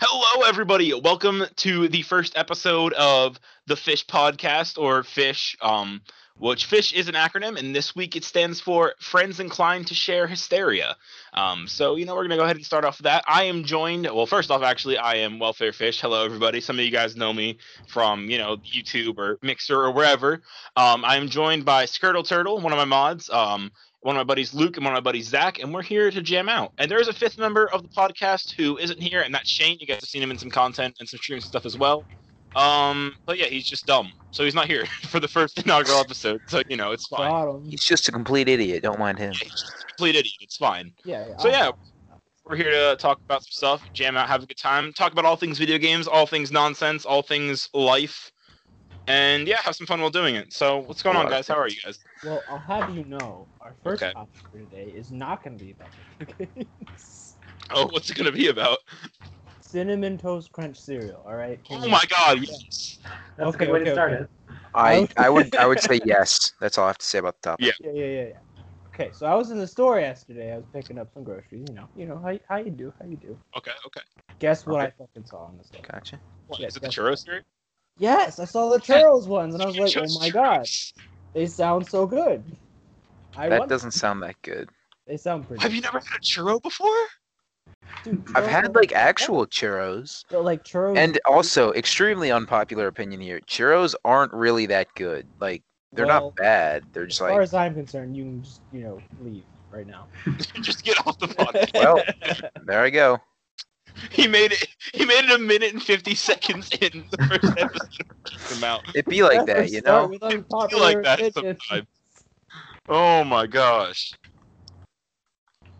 Hello, everybody. Welcome to the first episode of the Fish Podcast, or Fish, um, which Fish is an acronym, and this week it stands for Friends Inclined to Share Hysteria. Um, so, you know, we're going to go ahead and start off with that. I am joined, well, first off, actually, I am Welfare Fish. Hello, everybody. Some of you guys know me from, you know, YouTube or Mixer or wherever. Um, I am joined by Skirtle Turtle, one of my mods. Um, one of my buddies Luke and one of my buddies Zach, and we're here to jam out. And there is a fifth member of the podcast who isn't here, and that's Shane. You guys have seen him in some content and some streams and stuff as well. Um, but yeah, he's just dumb, so he's not here for the first inaugural episode. So you know, it's fine. Got. He's just a complete idiot. Don't mind him. Yeah, he's just a complete idiot. It's fine. Yeah, yeah. So I'll- yeah, we're here to talk about some stuff, jam out, have a good time, talk about all things video games, all things nonsense, all things life, and yeah, have some fun while doing it. So what's going on, guys? How are you guys? Well, I'll have you know, our first Okay. topic for today is not going to be about video games. Oh, what's it gonna be about? Cinnamon Toast Crunch cereal. All right. Can Oh you- my God! Yes. That's Okay, a good way okay, to start okay. it. I I would I would say yes. That's all I have to say about the topic. Yeah. Yeah, yeah, yeah, yeah. Okay, so I was in the store yesterday. I was picking up some groceries. You know, you know how how you do, how you do. Okay. Okay. Guess what Okay. I fucking saw in the store? Gotcha. What, Yeah, is it the that's- churros cereal? Yes, I saw the churros ones, and I was like, oh my god, churros. They sound so good. I That want- doesn't sound that good. They sound pretty. Have you never had a churro before? Dude, I've had like the actual churros. But, like churros. And also, extremely unpopular opinion here. Churros aren't really that good. Like they're Well, not bad. They're just like. As far as I'm concerned, you can just you know leave right now. Just get off the podcast. Well. there I go. He made it. He made it a minute and fifty seconds in the first episode. of out. It'd be like that, you know. with I feel unpopular like that sometimes. Oh my gosh!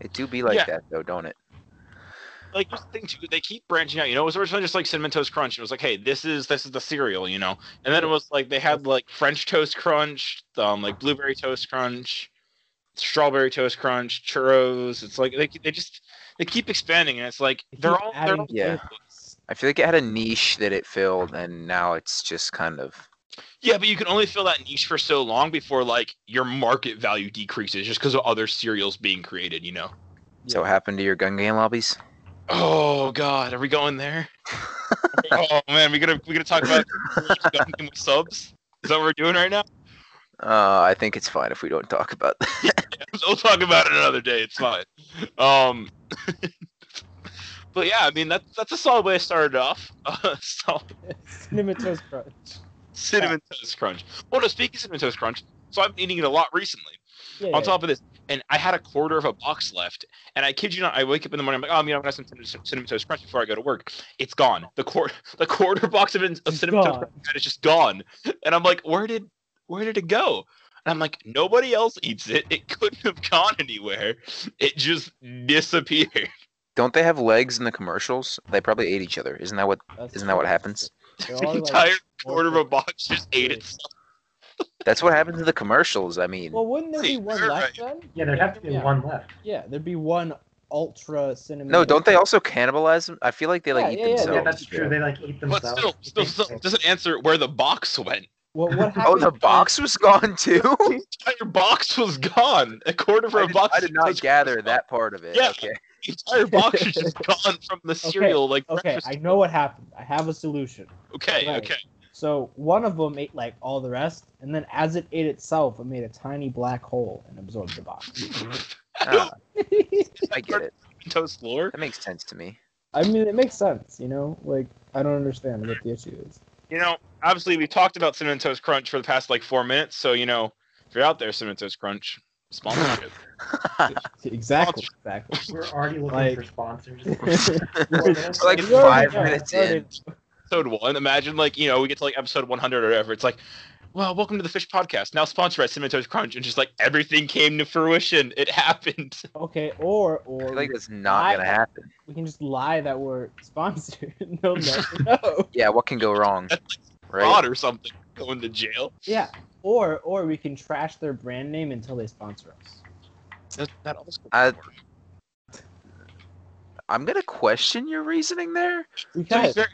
It do be like Yeah. that though, don't it? Like here's the thing too. They keep branching out. You know, it was originally just like cinnamon toast crunch. It was like, hey, this is this is the cereal. You know, and then it was like they had like French toast crunch, um, like blueberry toast crunch, strawberry toast crunch, churros. It's like they they just they keep expanding, and it's like They they're keep all they're all Yeah. I feel like it had a niche that it filled, and now it's just kind of. Yeah, but you can only fill that niche for so long before like your market value decreases just because of other cereals being created, you know. So what happened to your gun game lobbies? Oh god, are we going there? oh man, we gonna we gonna talk about gun game with subs? Is that what we're doing right now? Uh, I think it's fine if we don't talk about that. We'll talk about it another day. It's fine. Um, but yeah, I mean that's that's a solid way I started off. Uh, so Cinnamon Toast Crunch. cinnamon toast crunch. Well, no, speaking of cinnamon toast crunch, so I've been eating it a lot recently. Yeah, on top of this, and I had a quarter of a box left. And I kid you not, I wake up in the morning, I'm like, oh, you know, I'm gonna have some cinnamon, toast crunch before I go to work. It's gone. The quarter, the quarter box of, of cinnamon toast crunch is just gone. And I'm like, where did, where did it go? And I'm like, nobody else eats it. It couldn't have gone anywhere. It just disappeared. Don't they have legs in the commercials? They probably ate each other. Isn't that what? That's Isn't that what happens? The like, entire quarter of a box just ate Yeah. itself. That's what happens to the commercials. I mean, Well, wouldn't there be one you're left then? Yeah, there'd have to be Yeah. one left. Yeah, there'd be one ultra cinnamon. no, don't they also cannibalize them? I feel like they like Yeah, eat yeah, yeah, themselves. Yeah, that's true. They like eat themselves. But still, still, still doesn't answer where the box went. What what Oh, the box was gone too. The entire box was gone. A quarter of I a did, box. I did not gather that part of it. Yeah. Okay. The entire box is just gone from the cereal. Like Okay. I know what happened. I have a solution. Okay, Right. okay. So one of them ate like all the rest, and then as it ate itself, it made a tiny black hole and absorbed the box. Ah, I get it. Toast lore. That makes sense to me. I mean, it makes sense, you know. Like I don't understand what the issue is. You know, obviously we talked about cinnamon toast crunch for the past like four minutes. So you know, if you're out there, cinnamon toast crunch sponsorship. Exactly. Exactly. We're already looking Like- for sponsors. It's like five know, minutes we in. episode one. Imagine like you know we get to like episode 100 or whatever. It's like, well, welcome to the Fish Podcast. Now sponsored by Cinnamon Toast Crunch, and just like everything came to fruition. It happened. Okay, or I or feel like it's not I- gonna happen. we can just lie that we're sponsored. no, no, never know. Yeah, what can go wrong? Right? Fraud or something. Going to jail. Yeah. Or or we can trash their brand name until they sponsor us. That, that also I- I'm gonna question your reasoning there. To Because fair,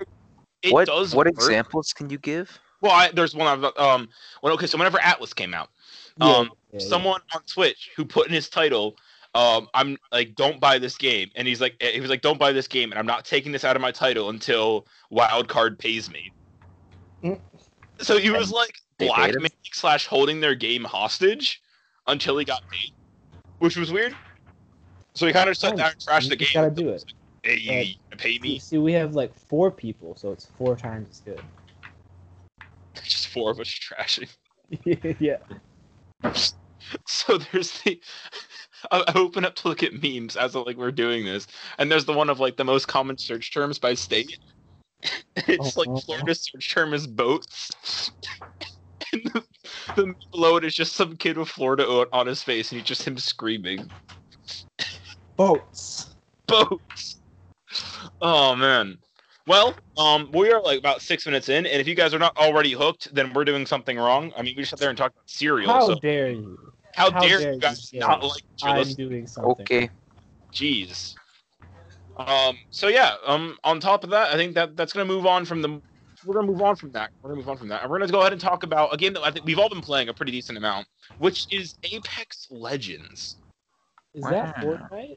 it what does what work. examples can you give? Well, I, there's one I've um. Well, okay, so whenever Atlas came out, Yeah, um, yeah, yeah. someone on Twitch who put in his title, um, I'm like, don't buy this game. And he's like, he was like, don't buy this game, and I'm not taking this out of my title until Wildcard pays me. So he was like They blackmailing slash holding their game hostage until he got paid, which was weird. So he kind of sat oh, down and trashed the game. gotta do it. Hey, you pay me? See, we have like four people, so it's four times as good. Just four of us trashing. yeah. So there's the. I I open up to look at memes as like we're doing this, and there's the one of like the most common search terms by state. it's Oh, like oh. Florida's search term is boats. and the, the below it is just some kid with Florida on- on his face, and he's just him screaming, Boats. "Boats!" Oh man. Well, um, we are like about six minutes in, and if you guys are not already hooked, then we're doing something wrong. I mean, we just sat there and talked about cereal. How so dare you? how, how dare dare you you guys say not like you're I'm listening doing something. Okay. Jeez. Um. So yeah. Um. On top of that, I think that that's gonna move on from the. We're gonna move on from that. We're gonna move on from that, and we're gonna go ahead and talk about a game that I think we've all been playing a pretty decent amount, which is Apex Legends. Is that Wow. Fortnite?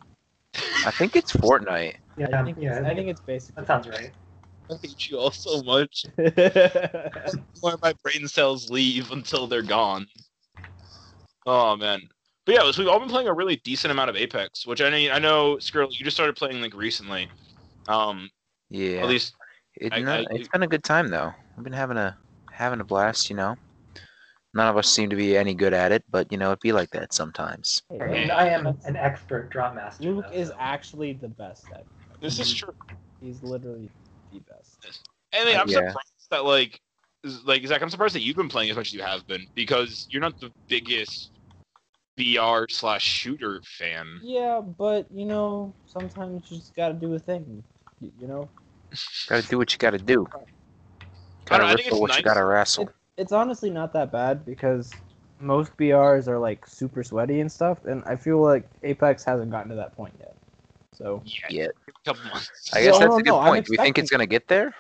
I think it's Fortnite. Yeah, I think, yeah, it's, I think it's basically. that sounds right. I hate you all so much. Why my brain cells leave until they're gone. Oh man. But yeah, so we've all been playing a really decent amount of Apex, which I know I know Skirl, you just started playing like recently. Um, Yeah. at least It, I- no, I- it's been a good time though. I've been having a having a blast, you know. None of us seem to be any good at it, but you know, it'd be like that sometimes. I mean, I am an expert drop master. Luke though, is so- actually the best at. it. this is true. He's literally the best. And then Uh, I'm yeah. surprised that like like Zach, I'm surprised that you've been playing as much as you have been because you're not the biggest BR slash shooter fan. Yeah, but you know, sometimes you just gotta do a thing. You, you know, Gotta do what you gotta do. Gotta don't I wrestle it's what you gotta wrestle. it's honestly not that bad because most BRs are like super sweaty and stuff, and I feel like Apex hasn't gotten to that point yet. So Yeah, Yeah. a couple months. I guess So, that's don't a good know, point. Do we think it's gonna get there?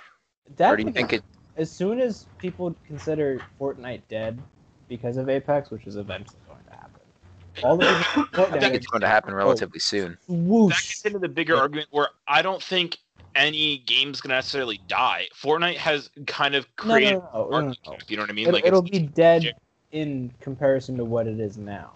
Or do you think it as soon as people consider Fortnite dead because of Apex, which is eventually going to happen, all the I think it's going to happen oh, relatively soon. that whoosh. gets into the bigger argument where I don't think any game's gonna necessarily die. Fortnite has kind of No, created no, no, no, no, market no. cap, you know what I mean? It'll, like it'll be dead legit. in comparison to what it is now.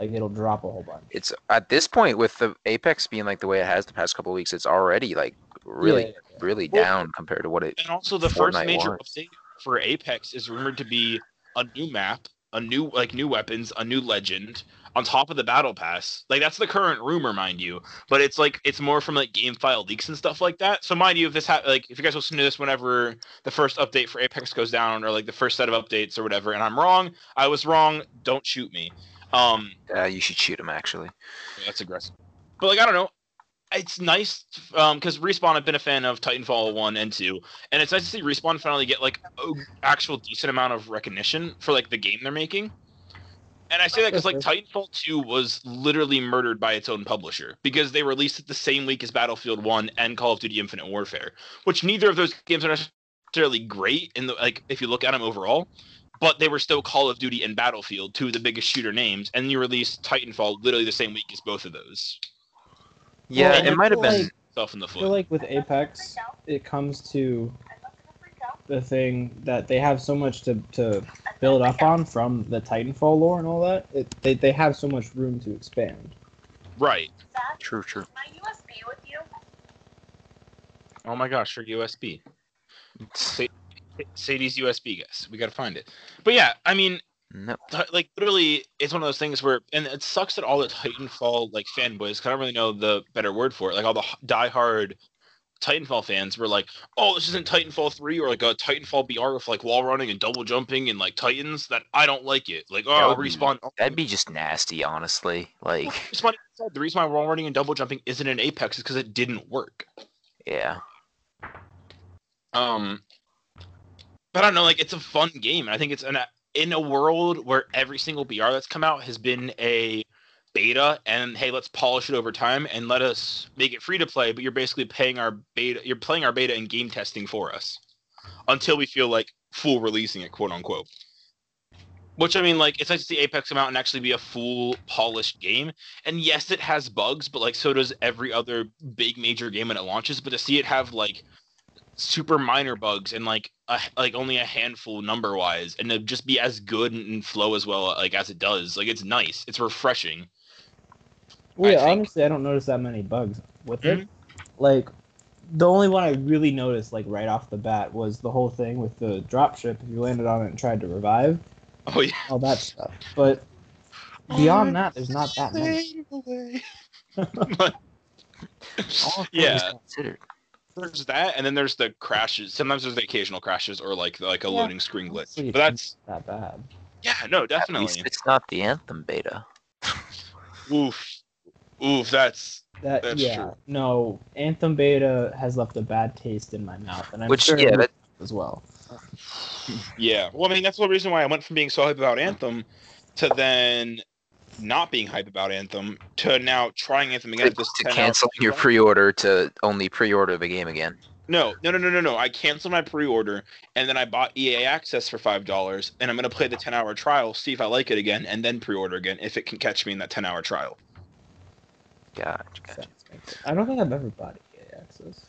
Like it'll drop a whole bunch. It's at this point with the Apex being like the way it has the past couple of weeks, it's already like really, Yeah, yeah, yeah. really Well- down compared to what it. and also the first major was. update for Apex is rumored to be a new map, a new like new weapons, a new legend on top of the battle pass. Like that's the current rumor, mind you. But it's like it's more from like game file leaks and stuff like that. So mind you, if this ha- like if you guys listen to this whenever the first update for Apex goes down or like the first set of updates or whatever, and I'm wrong, I was wrong. Don't shoot me. Um, Uh, you should shoot him actually. that's aggressive. But like I don't know. It's nice um because respawn. I've been a fan of Titanfall one and two, and it's nice to see respawn finally get like a actual decent amount of recognition for like the game they're making. And I say that because like Titanfall two was literally murdered by its own publisher because they released it the same week as Battlefield one and Call of Duty Infinite Warfare, which neither of those games are necessarily great in the like if you look at them overall. But they were still Call of Duty and Battlefield, two of the biggest shooter names, and you released Titanfall literally the same week as both of those. Yeah, Well, it might have feel been. like- Self in the I feel like with Apex, it comes to the thing that they have so much to, to build up on from the Titanfall lore and all that. It, they, they have so much room to expand. Right. True, true. My USB with you? Oh my gosh, your USB. Sa- Sadie's USB, guys. We gotta find it. But yeah, I mean, No, Ti- like literally it's one of those things where and it sucks that all the titanfall like fanboys 'cause i don't really know the better word for it like all the diehard titanfall fans were like oh this isn't titanfall 3 or like a titanfall br with like wall running and double jumping and like titans that i don't like it like oh would be- respawn that'd be just nasty, honestly. Like, said the reason why wall running and double jumping isn't in apex is because it didn't work yeah, Um, but I don't know, like it's a fun game. and I think it's an in a world where every single BR that's come out has been a beta, and hey, let's polish it over time and let us make it free to play. But you're basically paying our beta, you're playing our beta and game testing for us until we feel like full releasing it, quote unquote. Which I mean, like, it's nice to see Apex come out and actually be a full polished game. And yes, it has bugs, but like so does every other big major game when it launches. But to see it have like super minor bugs and like a, like only a handful number wise, and to just be as good and, and flow as well like as it does, like it's nice. It's refreshing. Well, I yeah, think- honestly, I don't notice that many bugs with Mhm. it. Like, the only one I really noticed, like right off the bat, was the whole thing with the dropship. If you landed on it and tried to revive, Oh yeah. all that stuff. But beyond that, there's not that many. But- All things yeah, considered. There's that, and then there's the crashes. Sometimes there's the occasional crashes or like like a Yeah, loading screen glitch. honestly, But that's That bad. yeah, no, At definitely. least it's not the Anthem beta. Oof, oof. That's That That's yeah. true. No, Anthem Beta has left a bad taste in my mouth, and I'm Which sure yeah, it that, as well. yeah. Well, I mean, that's the reason why I went from being so hype about Anthem to then not being hype about Anthem to now trying Anthem again. to, this to 10 hour cancel your pre-order to only pre-order the game again. No, no, no, no, no, no. I canceled my pre-order and then I bought EA Access for five dollars, and I'm gonna play the ten-hour trial, see if I like it again, and then pre-order again if it can catch me in that ten-hour trial. Gotcha, gotcha. I don't think I've ever bought EA Access.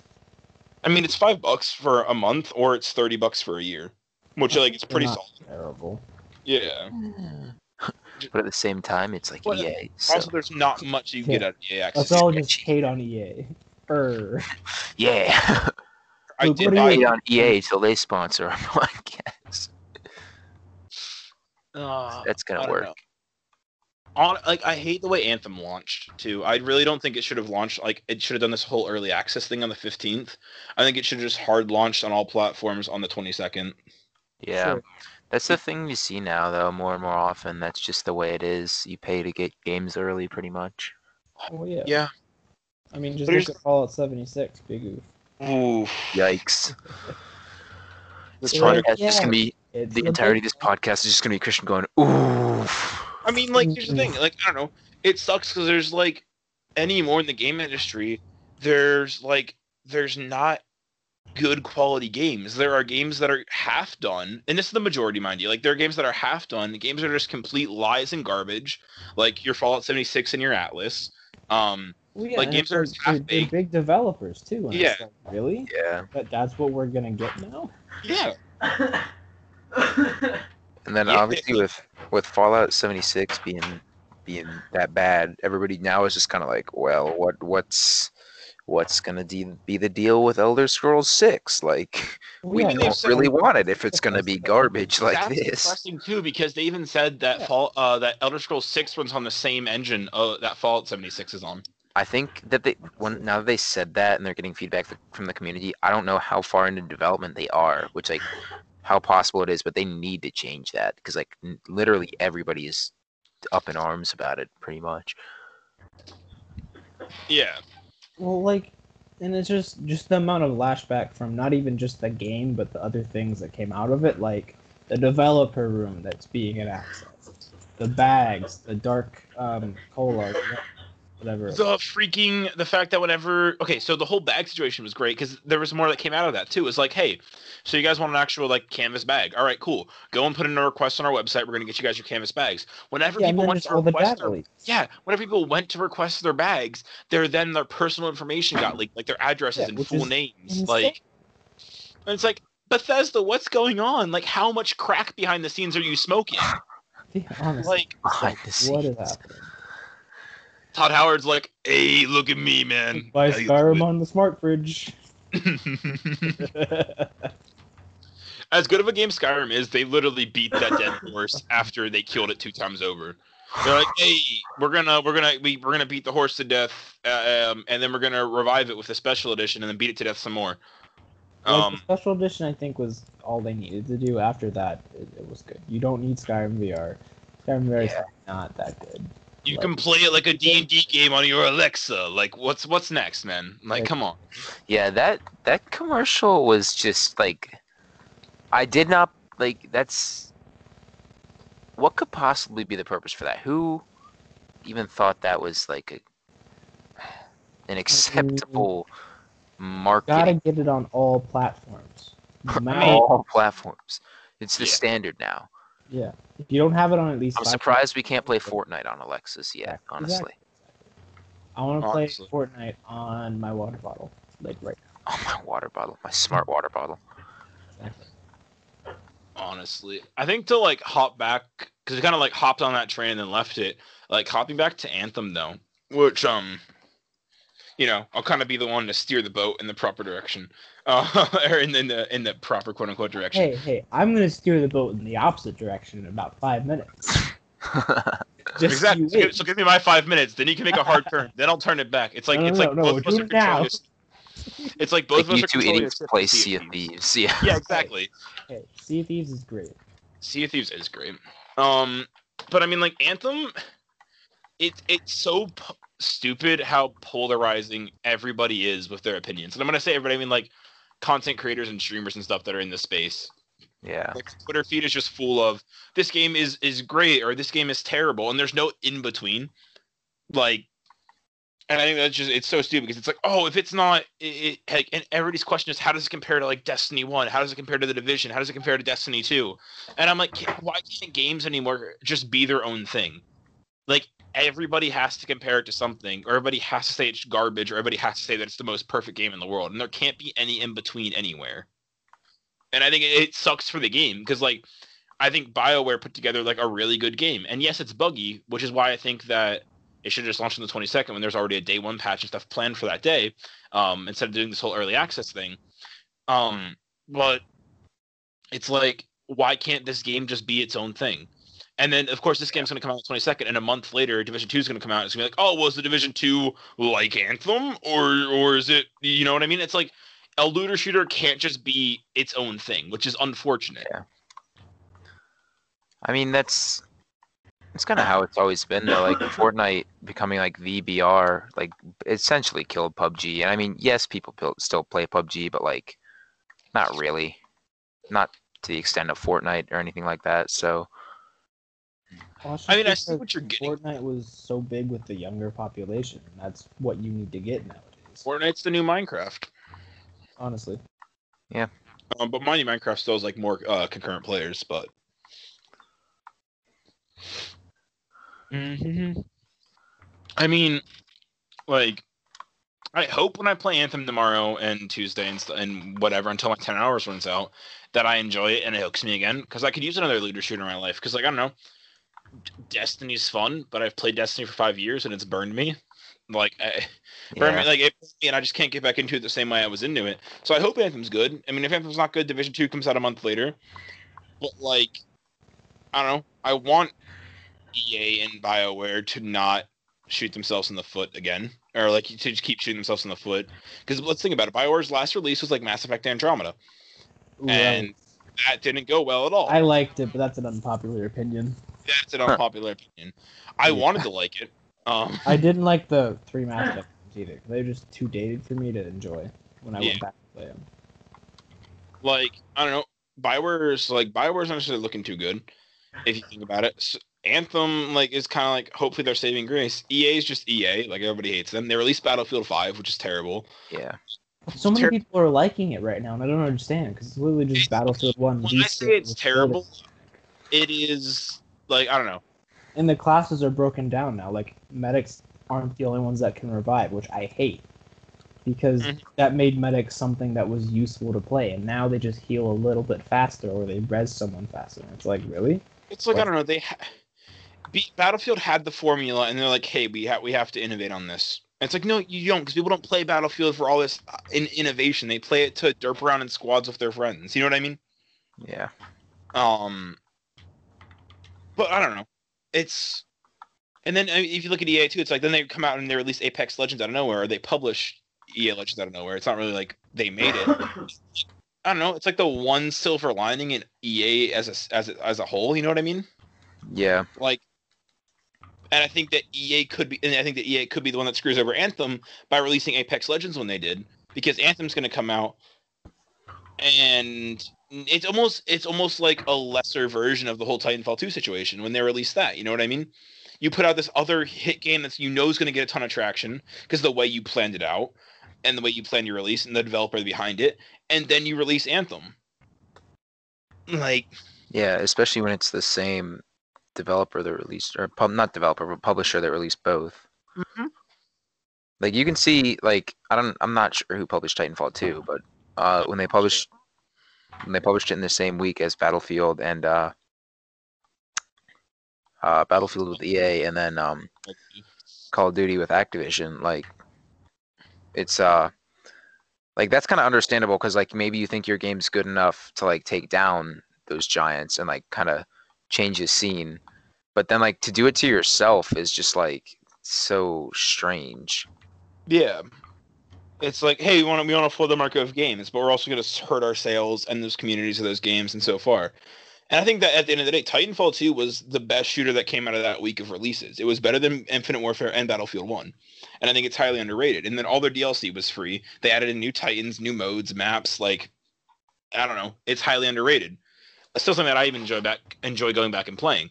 I mean, it's five bucks for a month, or it's thirty bucks for a year, which like it's pretty not solid. Terrible. Yeah. But at the same time, it's like Well, EA. So Also, there's not much you can get out of EA Access. Let's all just hate on EA. Err. yeah, I Luke, did what buy hate on EA till they sponsor our podcast. Uh, That's gonna work. know. On, like I hate the way Anthem launched too. I really don't think it should have launched like it should have done this whole early access thing on the 15th. I think it should have just hard launched on all platforms on the 22nd. Yeah, Sure. That's the thing you see now, though, more and more often. That's just the way it is. You pay to get games early, pretty much. Well, yeah. Yeah. I mean, just But look at Fallout 76. Big oof. Ooh. Yikes! This So, like, podcast is just gonna be It's the entirety of this podcast is just gonna be Christian going, ooh. I mean, like here's the thing. Like I don't know. It sucks because there's like anymore in the game industry. There's like there's not good quality games. There are games that are half done, and this is the majority, mind you. Like there are games that are half done. Games that are just complete lies and garbage, like your Fallout 76 and your Atlas. Um, Well, yeah, like, games they're, half they're big developers too. Yeah. Like, really? Yeah, But that's what we're gonna get now. yeah, and then Yeah. obviously with with Fallout 76 being being that bad, everybody now is just kind of like, well, what what's what's gonna de- be the deal with Elder Scrolls 6? Like, we yeah, don't really want it if it's gonna be garbage like That's this. interesting too because they even said that Yeah. Fall uh, that Elder Scrolls 6 runs on the same engine uh, that Fallout 76 is on. I think that they when now that they said that and they're getting feedback from the community, I don't know how far into development they are, which like how possible it is, but they need to change that because like n- literally everybody is up in arms about it pretty much. Yeah. Well, like, and it's just just the amount of lashback from not even just the game, but the other things that came out of it, like the developer room that's being in access, the bags, the dark um, cola, whatever. the freaking the fact that whenever okay so the whole bag situation was great because there was more that came out of that too it was like hey so you guys want an actual like canvas bag all right cool go and put in a request on our website we're going to get you guys your canvas bags whenever yeah, people went to request their, yeah whenever people went to request their bags their then their personal information got leaked like their addresses Yeah, and full names insane. like and it's like Bethesda, what's going on? Like, how much crack behind the scenes are you smoking? Yeah, honestly, Like, Behind the what is scenes. happening? Todd Howard's like, hey, look at me, man. Buy Skyrim on the smart fridge. as good of a game Skyrim is, they literally beat that dead horse after they killed it two times over. They're like, "Hey, we're gonna we're gonna we, we're gonna beat the horse to death, uh, um, and then we're gonna revive it with a special edition, and then beat it to death some more." Like, Um, the special edition, I think, was all they needed to do. After that, it, it was good. You don't need Skyrim VR. Skyrim VR is not that good. You can play it like a D and D game on your Alexa. Like, what's what's next, man? Like, Like- come on. Yeah, that that commercial was just like I did not like that's what could possibly be the purpose for that? Who even thought that was like a an acceptable market? Gotta get it on all platforms. No all platforms. It's the Yeah. standard now. Yeah. If you don't have it on at least I'm five- surprised we can't play Fortnite on Alexas yet. Exactly. Honestly. I want to play Fortnite on my water bottle, like right now. Oh my water bottle, my smart water bottle. now. honestly. I think to like hop back because it kind of like hopped on that train and then left it. Like hopping back to Anthem though, which um, you know, I'll kind of be the one to steer the boat in the proper direction, uh, or in, in the in the proper quote unquote direction. Hey, hey, I'm gonna steer the boat in the opposite direction in about five minutes. Just exactly. So, give- so give me my five minutes. Then you can make a hard turn. Then I'll turn it back. It's like No, it's no, like no, both we're of us are it controlling. this- It's like both like of us you are two controlling idiots a ship play in Sea of Thieves. Yeah. Yeah, exactly. Hey, Sea of Thieves is great. Sea of Thieves is great. Um, but I mean, like Anthem, it it's so p- stupid how polarizing everybody is with their opinions. And I'm gonna say everybody, I mean like content creators and streamers and stuff that are in this space. Yeah. Like Twitter feed is just full of this game is is great or this game is terrible, and there's no in between. Like, and I think that's just it's so stupid because it's like, oh, if it's not, it, it like, and everybody's question is how does it compare to like Destiny One? How does it compare to the Division? How does it compare to Destiny Two? And I'm like, "Ca- why can't games anymore just be their own thing? Like everybody has to compare it to something, or everybody has to say it's garbage, or everybody has to say that it's the most perfect game in the world, and there can't be any in between anywhere. And I think it, it sucks for the game because like I think BioWare put together like a really good game. And yes, it's buggy, which is why I think that it should just launch on the 22nd when there's already a day one patch and stuff planned for that day, um, instead of doing this whole early access thing. Um, but it's like, why can't this game just be its own thing? And then, of course, this game's going to come out on the 22nd, and a month later, Division 2 is going to come out. It's going to be like, oh, was the Division 2 like Anthem? Or, or is it, you know what I mean? It's like, a looter shooter can't just be its own thing, which is unfortunate. Yeah. I mean, that's it's kind of how it's always been though. Like Fortnite becoming like VBR, like essentially killed PUBG. And I mean, yes, people still play PUBG, but like not really, not to the extent of Fortnite or anything like that. So Well, I mean, I see what you're getting. Fortnite was so big with the younger population, and that's what you need to get nowadays. Fortnite's the new Minecraft. Honestly, Yeah. Um, but mind you, Minecraft still has like more uh, concurrent players, but. Mm-hmm. I mean, like, I hope when I play Anthem tomorrow and Tuesday and, st- and whatever until my ten hours runs out, that I enjoy it and it hooks me again because I could use another looter shooter in my life. Because like I don't know, D- Destiny's fun, but I've played Destiny for five years and it's burned me. Like, I, burned me like it, and I just can't get back into it the same way I was into it. So I hope Anthem's good. I mean, if Anthem's not good, Division Two comes out a month later. But like, I don't know. I want EA and Bioware to not shoot themselves in the foot again, or like to just keep shooting themselves in the foot. Because let's think about it. Bioware's last release was like Mass Effect Andromeda. Ooh, And- That didn't go well at all. I liked it, but that's an unpopular opinion. That's an unpopular opinion. I Yeah. wanted to like it. Um, I didn't like the three Mass Effect either. They're just too dated for me to enjoy when I Yeah. went back to play them. like I don't know, Bioware's like Bioware's not necessarily looking too good, if you think about it. S Anthem like is kind of like hopefully they're saving grace. EA is just EA, like everybody hates them. They released Battlefield Five, which is terrible. yeah. So many Ter- people are liking it right now, and I don't understand because it's literally just Battlefield One. When I V6 say it's terrible, it is like I don't know. and the classes are broken down now. Like medics aren't the only ones that can revive, which I hate because Mhm. that made medics something that was useful to play, and now they just heal a little bit faster or they res someone faster. It's like really. It's like I don't know. They ha- Be- Battlefield had the formula, and they're like, "Hey, we have we have to innovate on this." And it's like, no, you don't, because people don't play Battlefield for all this uh, in- innovation. They play it to derp around in squads with their friends. You know what I mean? Yeah. Um, but I don't know. It's and then I mean, if you look at EA too, it's like then they come out and they release Apex Legends out of nowhere, or they publish EA Legends out of nowhere. It's not really like they made it. I don't know. It's like the one silver lining in EA as a as a, as a whole. You know what I mean? Yeah. Like, and I think that EA could be, and I think that EA could be the one that screws over Anthem by releasing Apex Legends when they did, because Anthem's going to come out, and it's almost it's almost like a lesser version of the whole Titanfall 2 situation when they released that. You know what I mean? You put out this other hit game that's you know is going to get a ton of traction because the way you planned it out and the way you planned your release and the developer behind it, and then you release Anthem. Like Yeah, especially when it's the same developer that released, or pub, not developer, but publisher that released both. Mhm. Like you can see, like I don't, I'm not sure who published Titanfall 2, but uh, when they published, when they published it in the same week as Battlefield and uh, uh, Battlefield with EA, and then um, Call of Duty with Activision, like it's uh like that's kind of understandable because like maybe you think your game's good enough to like take down those giants and like kind of change the scene, but then like to do it to yourself is just like so strange. Yeah. It's like, hey, we want to we want to flood the market of games, but we're also going to hurt our sales and those communities of those games and so far. And I think that at the end of the day, Titanfall 2 was the best shooter that came out of that week of releases. It was better than Infinite Warfare and Battlefield 1. And I think it's highly underrated. And then all their DLC was free. They added in new Titans, new modes, maps. Like, I don't know. It's highly underrated. It's still something that I even enjoy back enjoy going back and playing.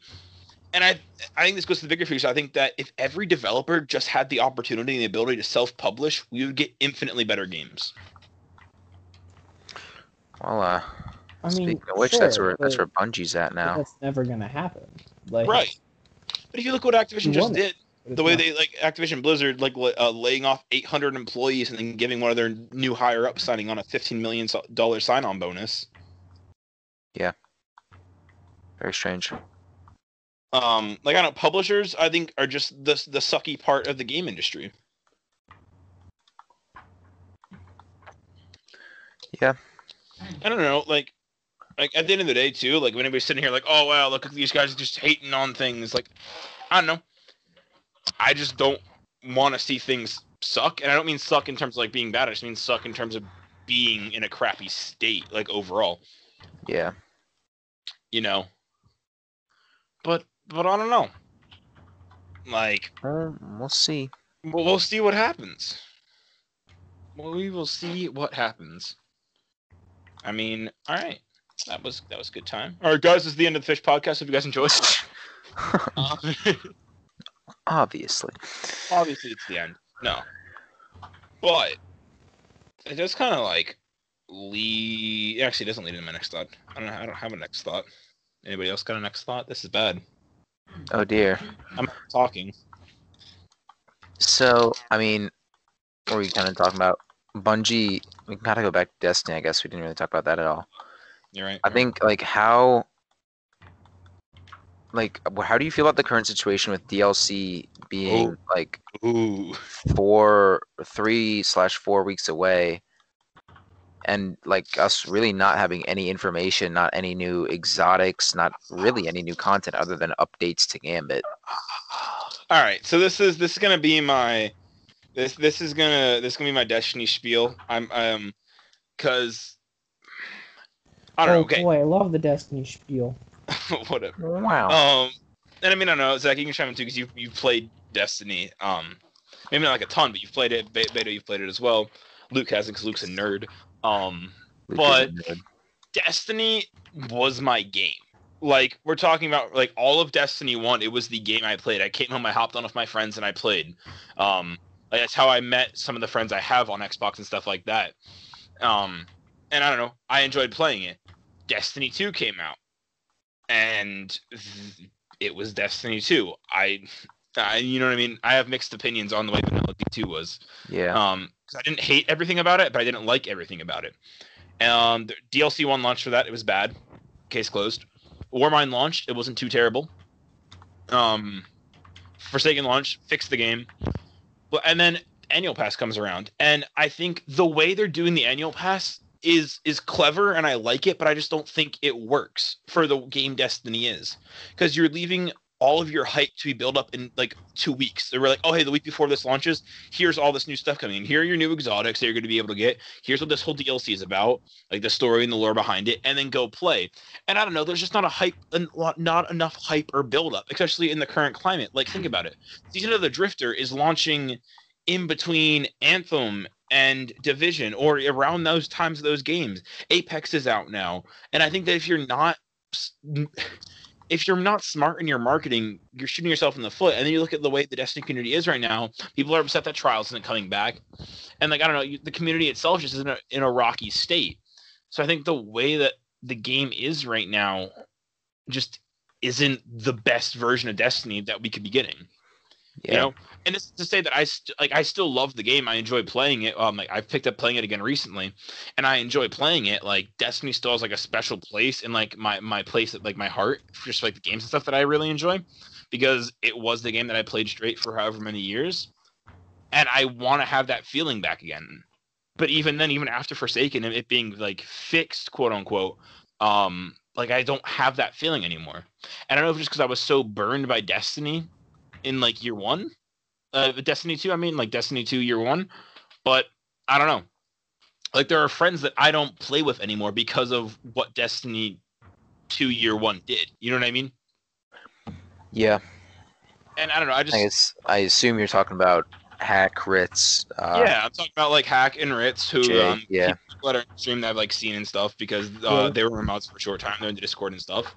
And I I think this goes to the bigger picture. I think that if every developer just had the opportunity and the ability to self-publish, we would get infinitely better games. Well, uh, I mean, speaking of which, that's where that's where Bungie's at now. That's never gonna happen. Like, Right. But if you look what Activision just want it, did, the way not- they like Activision Blizzard like uh, laying off 800 employees and then giving one of their new higher ups signing on a 15 million dollar sign on bonus. Yeah. Very strange. Um, like I don't publishers I think are just the the sucky part of the game industry. Yeah. I don't know, like, like at the end of the day too, like when anybody's sitting here like, oh wow, look at these guys just hating on things. Like, I don't know. I just don't want to see things suck, and I don't mean suck in terms of like being bad. I just mean suck in terms of being in a crappy state, like overall. Yeah. You know. But but I don't know. Like, Uh, we'll see. we'll, we'll see what happens. Well, we will see what happens. I mean, all right. That was that was a good time. All right, guys, this is the end of the Fish Podcast. If you guys enjoyed, uh, Obviously. obviously it's the end. No, but it does kind of like lead. Actually, doesn't lead into my next thought. I don't. I don't have a next thought. Anybody else got a next thought? This is bad. Oh dear. I'm talking. So, I mean, what were you kind of talking about? Bungie, we of go back to Destiny, I guess. We didn't really talk about that at all. You're right. I think, like, how. Like, how do you feel about the current situation with DLC being, Oh. like, Ooh. four, three slash four weeks away? And, like, us really not having any information, not any new exotics, not really any new content other than updates to Gambit. All right, so this is this is gonna be my this this is gonna this is gonna be my Destiny spiel. I'm um, cause I don't oh know. Okay, boy, I love the Destiny spiel. whatever. Wow. Um, and I mean I don't know, Zach, you can chime in too because you you played Destiny. Um, maybe not like a ton, but you've played it. Be- Beta, you've played it as well. Luke hasn't because Luke's a nerd. Um, Luke is a but- Destiny was my game. Like we're talking about like all of Destiny 1, it was the game I played. I came home, I hopped on with my friends and I played. Um like that's how I met some of the friends I have on Xbox and stuff like that. Um and I don't know, I enjoyed playing it. Destiny 2 came out. And th- it was Destiny 2. I I you know what I mean? I have mixed opinions on the way Vanilla D2 was. Yeah. Um, 'cause I didn't hate everything about it, but I didn't like everything about it. Um, DLC one launched for that. It was bad. Case closed. Warmind launched. It wasn't too terrible. Um, Forsaken launched. Fixed the game. But and then annual pass comes around, and I think the way they're doing the annual pass is is clever, and I like it, but I just don't think it works for the game Destiny is, because you're leaving all of your hype to be built up in like two weeks. They were like, oh hey, the week before this launches, here's all this new stuff coming in. Here are your new exotics that you're going to be able to get. Here's what this whole DLC is about, like the story and the lore behind it, and then go play. And I don't know, there's just not a hype, not enough hype or build up, especially in the current climate. Like think about it. Season of the Drifter is launching in between Anthem and Division, or around those times of those games. Apex is out now, and I think that if you're not if you're not smart in your marketing, you're shooting yourself in the foot. And then you look at the way the Destiny community is right now. People are upset that Trials isn't coming back, and like I don't know, the community itself just is in a in a rocky state. So I think the way that the game is right now, just isn't the best version of Destiny that we could be getting. Yeah. You know, and it's to say that I st- like I still love the game. I enjoy playing it. Um, like I've picked up playing it again recently, and I enjoy playing it. Like Destiny still has like a special place in like my my place at like my heart, just like the games and stuff that I really enjoy, because it was the game that I played straight for however many years, and I want to have that feeling back again. But even then, even after Forsaken, and it being like fixed, quote unquote, um, like I don't have that feeling anymore. And I don't know if it's just because I was so burned by Destiny in like year one, uh, Destiny two. I mean, like Destiny two year one, but I don't know. Like there are friends that I don't play with anymore because of what Destiny two year one did. You know what I mean? Yeah. And I don't know. I just I guess I assume you're talking about Hack Ritz. Uh, yeah, I'm talking about like Hack and Ritz who Jay, um yeah. people that are stream that I've like seen and stuff because uh, Yeah. they were remotes for a short time. They're in the Discord and stuff.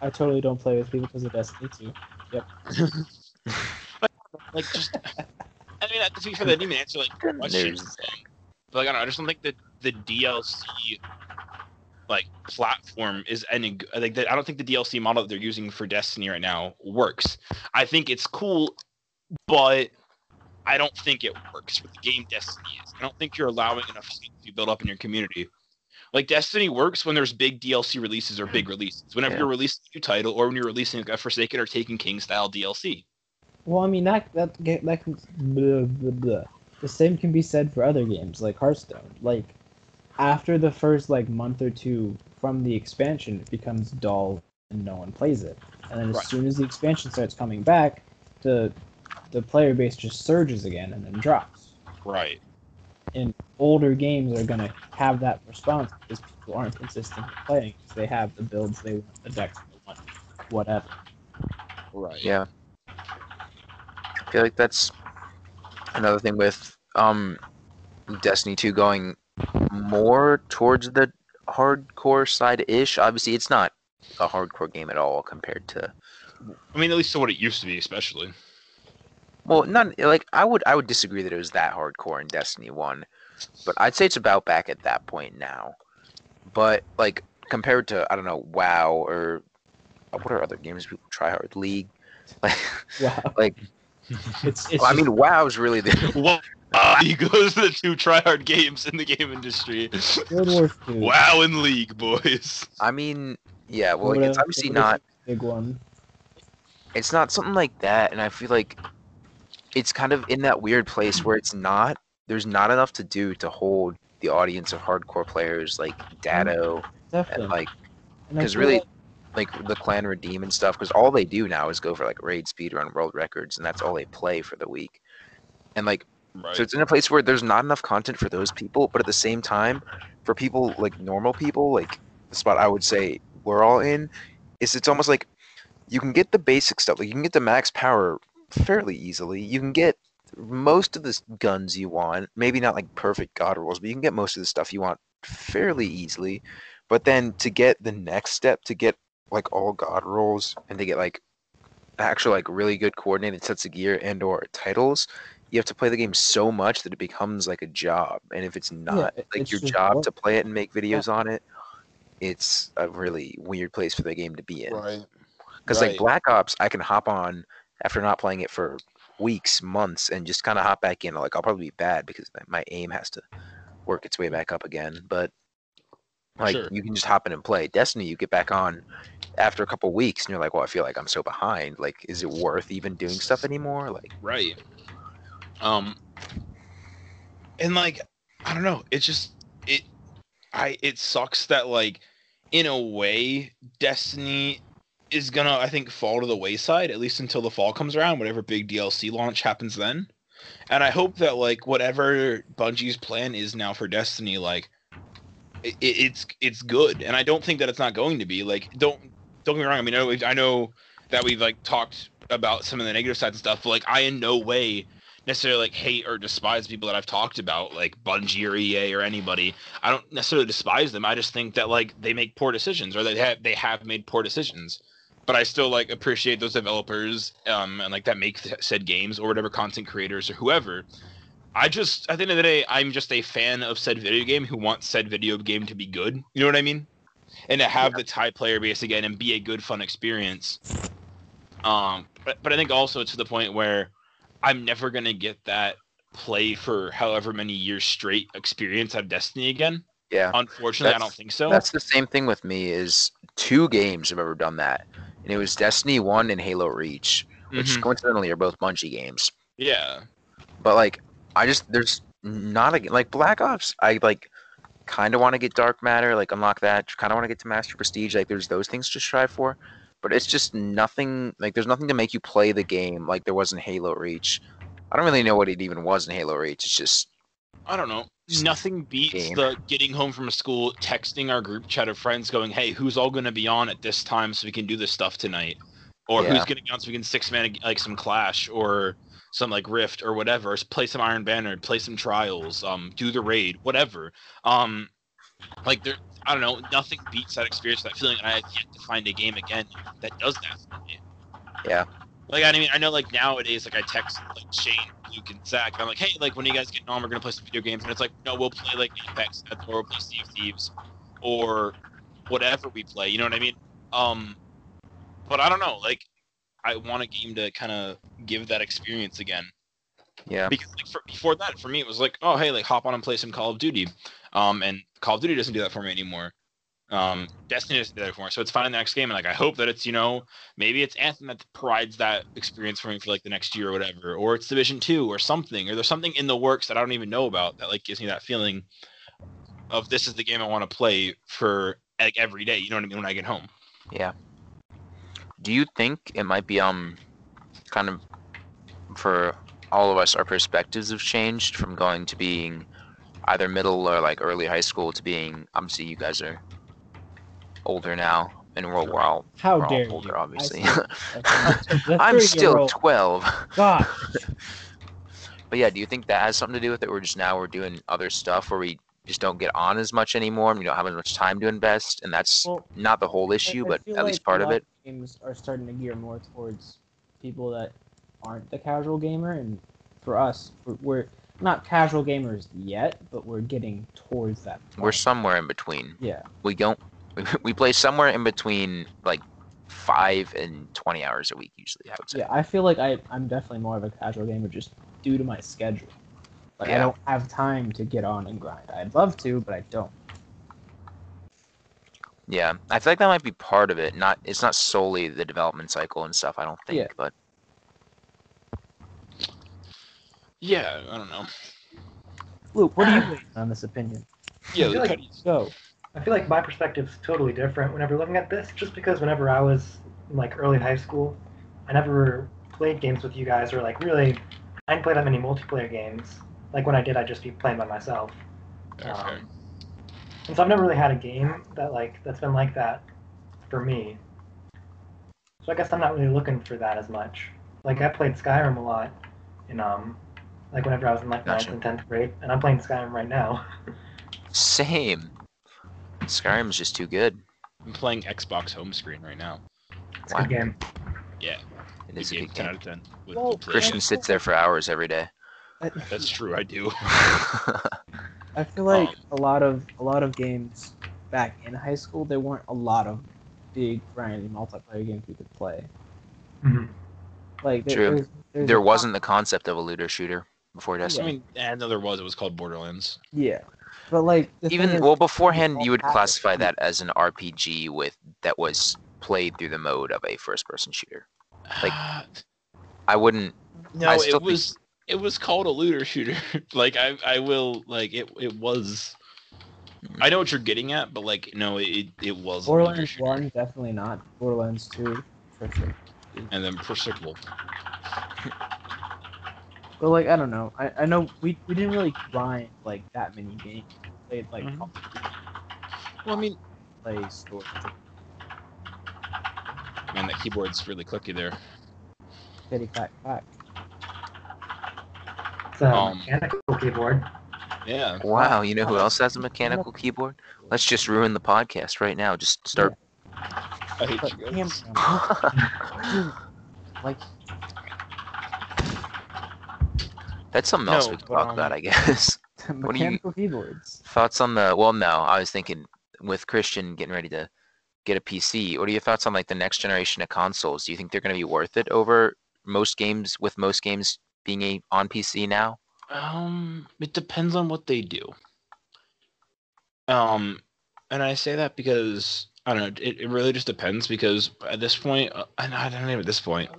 I totally don't play with people because of Destiny 2. Like just, I mean, to be fair, they didn't even answer like questions. But like I don't know, I just don't think that the DLC like platform is any. Like that, I don't think the DLC model that they're using for Destiny right now works. I think it's cool, but I don't think it works for the game Destiny is. I don't think you're allowing enough to be built up in your community. Like Destiny works when there's big DLC releases or big releases. Whenever Yeah. you're releasing a new title or when you're releasing like a Forsaken or Taken King style DLC. Well, I mean that that that can blah, blah, blah. the same can be said for other games like Hearthstone. Like after the first like month or two from the expansion, it becomes dull and no one plays it. And then as Right. soon as the expansion starts coming back, the the player base just surges again and then drops. Right. And older games are gonna have that response because people aren't consistently playing. 'cause They have the builds they want, the decks they want, whatever. Right. Yeah. I feel like that's another thing with um Destiny 2 going more towards the hardcore side ish. Obviously it's not a hardcore game at all compared to I mean, at least to what it used to be, especially. well not like I would I would disagree that it was that hardcore in Destiny 1. But I'd say it's about back at that point now. But like compared to I don't know, WoW or what are other games people try hard? League? Like Wow. like It's it's I just- mean WoW's really the Wow. Uh, he goes to the two tryhard games in the game industry. Guild Wars 2. wow in League, boys. I mean, yeah, well, like, Dota- it's obviously not. big one. It's not something like that, and I feel like it's kind of in that weird place where it's not. There's not enough to do to hold the audience of hardcore players like Datto Definitely. and like because really like- like the clan redeem and stuff because all they do now is go for like raid speed run world records and that's all they play for the week and like Right. so it's in a place where there's not enough content for those people, but at the same time, for people like normal people, like the spot I would say we're all in, is it's almost like you can get the basic stuff. Like you can get the max power fairly easily. You can get most of the guns you want. Maybe not like perfect god rolls, but you can get most of the stuff you want fairly easily. But then to get the next step, to get like all god rolls and they get like actual like really good coordinated sets of gear and or titles you have to play the game so much that it becomes like a job and if it's not it- like it's your job work. to play it and make videos on it it's a really weird place for the game to be in right. because like black ops i can hop on after not playing it for weeks months and just kind of hop back in like i'll probably be bad because my aim has to work its way back up again but like Sure. you can just hop in and play destiny you get back on after a couple weeks and you're like well i feel like i'm so behind like is it worth even doing stuff anymore like Right. Um and like I don't know, it's just it I it sucks that like in a way Destiny is gonna I think fall to the wayside at least until the fall comes around, whatever big DLC launch happens then. And I hope that like whatever Bungie's plan is now for Destiny like it, it's it's good and I don't think that it's not going to be like don't don't get me wrong I mean I know, I know that we've like talked about some of the negative sides and stuff but like I in no way necessarily like hate or despise people that I've talked about, like Bungie or EA or anybody. I don't necessarily despise them. I just think that like they make poor decisions or they have they have made poor decisions. But I still like appreciate those developers um and like that make said games or whatever content creators or whoever. I just at the end of the day, I'm just a fan of said video game who wants said video game to be good. You know what I mean? and to have the tie player base again and be a good fun experience. Um, but but I think also to the point where I'm never gonna get that play for however many years straight experience of Destiny again. Yeah. Unfortunately, I don't think so. That's the same thing with me. Is two games have ever done that, and it was Destiny One and Halo Reach, which Mhm. coincidentally are both Bungie games. Yeah. But like, I just there's not a like Black Ops. I like kind of want to get Dark Matter, like unlock that. Kind of want to get to Master Prestige. Like, there's those things to strive for. But it's just nothing. Like, there's nothing to make you play the game like there was in Halo Reach. I don't really know what it even was in Halo Reach. It's just I don't know. Nothing beats game. the getting home from school, texting our group chat of friends, going, "Hey, who's all going to be on at this time so we can do this stuff tonight?" Or Yeah. who's going to be on so we can six man like some Clash or some like Rift or whatever. Play some Iron Banner, play some Trials, um, do the raid, whatever. Um, like there, I don't know. Nothing beats that experience, that feeling, and I have yet to find a game again that does that for me. Yeah. Like I mean, I know like nowadays, like I text like Shane, Luke, and Zach. And I'm like, hey, like when are you guys getting on? We're gonna play some video games, and it's like, no, we'll play like Apex, or we'll play Sea of Thieves, or whatever we play. You know what I mean? Um, but I don't know. Like, I want a game to kind of give that experience again yeah. because like for, before that, for me, it was like, oh, hey, like hop on and play some Call of Duty. Um, and Call of Duty doesn't do that for me anymore. Um, Destiny doesn't do that for me. So it's finding the next game, and like I hope that it's you know maybe it's Anthem that provides that experience for me for like the next year or whatever, or it's Division Two or something, or there's something in the works that I don't even know about that like gives me that feeling of this is the game I want to play for like every day. You know what I mean when I get home. Yeah. Do you think it might be um kind of for all of us our perspectives have changed from going to being either middle or like early high school to being obviously you guys are older now and we're, we're all, How we're dare you? older you. obviously I am still 12. God. But yeah, do you think that has something to do with it? We're just now we're doing other stuff where we just don't get on as much anymore and we don't have as much time to invest and that's Well, not the whole issue, I but feel at least part of it. Games are starting to gear more towards people that aren't the casual gamer, and for us, we're, we're not casual gamers yet, but we're getting towards that. We're somewhere in between. yeah. we don't we, we play somewhere in between like five and 20 hours a week usually i would say Yeah, I feel like I, I'm definitely more of a casual gamer just due to my schedule. Like I don't have time to get on and grind. I'd love to, but I don't. Yeah i feel like that might be part of it not it's not solely the development cycle and stuff i don't think Yeah. but Yeah, I don't know. Luke, what do you think on this opinion? Yeah, I feel Luke, like- how do you- I feel like my perspective's totally different whenever looking at this, just because whenever I was in like early high school, I never played games with you guys or like really, I didn't play that many multiplayer games. Like when I did, I'd just be playing by myself. okay. Um, and so I've never really had a game that like that's been like that for me. So I guess I'm not really looking for that as much. Like I played Skyrim a lot, in um, like whenever I was in like Gotcha. ninth and tenth grade, and I'm playing Skyrim right now. same skyrim's just too good I'm playing Xbox home screen right now. It's a good game. Yeah. It is a good game, 10 out of 10. Would- Well, christian sits there for hours every day That's true, I do. I feel like Um, a lot of a lot of games back in high school, there weren't a lot of big grinding multiplayer games we could play. Mhm. Like there, True. There's, there's there wasn't the concept of a looter shooter before Destiny. I mean, and no, there was. It was called Borderlands. Yeah, but like the thing even is, well beforehand you would have it. classify that as an rpg with that was played through the mode of a first person shooter Like, i wouldn't no, I still it think- was. It was called a looter shooter. like I, I will like it. It was. I know what you're getting at, but like no, it it was Borderlands. One definitely not. Borderlands Two, for sure. and then for. But like I don't know. I, I know we, we didn't really grind like that many games. We played like Mhm. Duty, Well, I mean, play story. man, that keyboard's really clicky there. Kitty clack clack. It's a Um, mechanical keyboard. Yeah. Wow, you know who else has a mechanical keyboard? Let's just ruin the podcast right now. Just start. I hate But you guys. dude, like That's something else No, we can talk um, about, I guess. do you- mechanical keyboards. Thoughts on the? Well, no, I was thinking with Christian getting ready to get a PC, what are your thoughts on like the next generation of consoles? Do you think they're going to be worth it over most games with most games being a, on PC now? Um, it depends on what they do. Um, and I say that because I don't know. It, it really just depends because at this point, uh, I don't know at this point,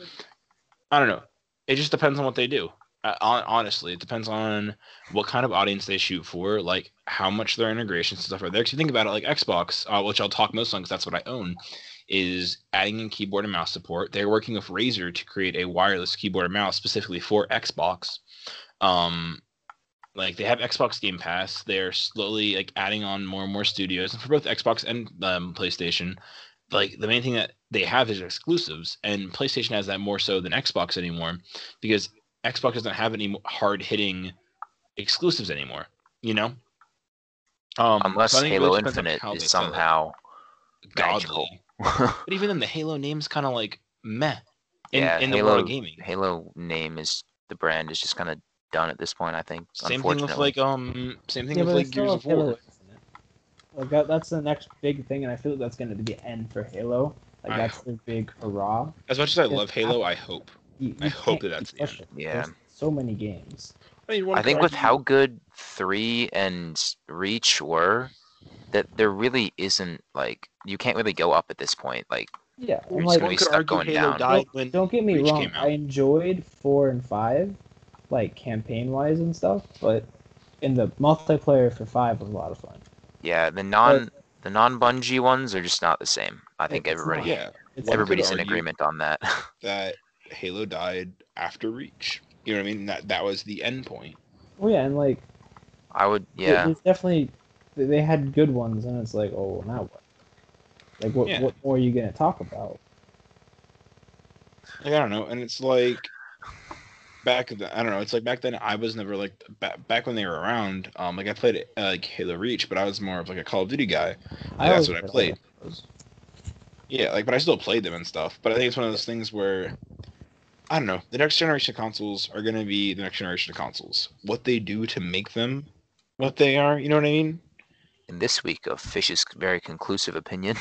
I don't know. It just depends on what they do. Uh, honestly, it depends on what kind of audience they shoot for, like how much their integrations and stuff are there. Because you think about it, like Xbox, uh, which I'll talk most on because that's what I own, is adding in keyboard and mouse support. They're working with Razer to create a wireless keyboard and mouse specifically for Xbox. Um, like they have Xbox Game Pass. They're slowly like adding on more and more studios, and for both Xbox and um, PlayStation, like the main thing that they have is exclusives, and PlayStation has that more so than Xbox anymore, because Xbox doesn't have any hard hitting exclusives anymore. You know, um, unless so Halo really Infinite is somehow godly. but even then, the Halo name's kind of like meh. In, yeah, in Halo, the world of gaming. Halo name is the brand is just kind of done at this point. I think. Same thing with like um, same thing yeah, with like Gears of War. Like that, that's the next big thing, and I feel like that's going to be the end for Halo. Like that's the big hurrah. As much as I love Halo, I hope. You, you I hope that that's the end. Yeah. There's so many games. I, mean, I think with how good three and Reach were, that there really isn't like you can't really go up at this point. Like yeah, you're like, just gonna be going Halo down. Don't, don't, get me Reach wrong. I enjoyed four and five, like campaign wise and stuff, but in the multiplayer for five was a lot of fun. Yeah, the non but, the non Bungie ones are just not the same. I think everybody yeah, everybody's in agreement on that. that Halo died after Reach. You know what I mean? That that was the end point. Oh yeah, and like I would yeah. It's definitely they had good ones, and it's like, oh, now what? Like, what yeah. what more are you gonna talk about? Like I don't know, and it's like back then, I don't know. It's like back then I was never like back, back when they were around. Um, like I played uh, like Halo Reach, but I was more of like a Call of Duty guy. I that's what I played. Yeah, like but I still played them and stuff. But I think it's one of those things where I don't know. The next generation of consoles are going to be the next generation of consoles. What they do to make them what they are, you know what I mean? In this week of Fish's very conclusive opinion.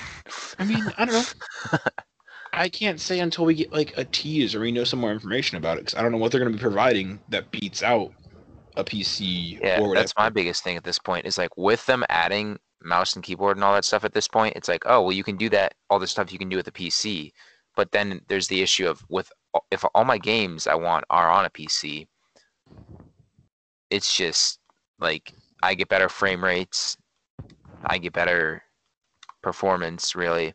I mean, I don't know. I can't say until we get like a tease or we know some more information about it because I don't know what they're going to be providing that beats out a PC. Yeah, that's my biggest thing at this point. Is like with them adding mouse and keyboard and all that stuff at this point, it's like, oh well, you can do that all the stuff you can do with a PC, but then there's the issue of with if all my games I want are on a PC, it's just like I get better frame rates, I get better performance really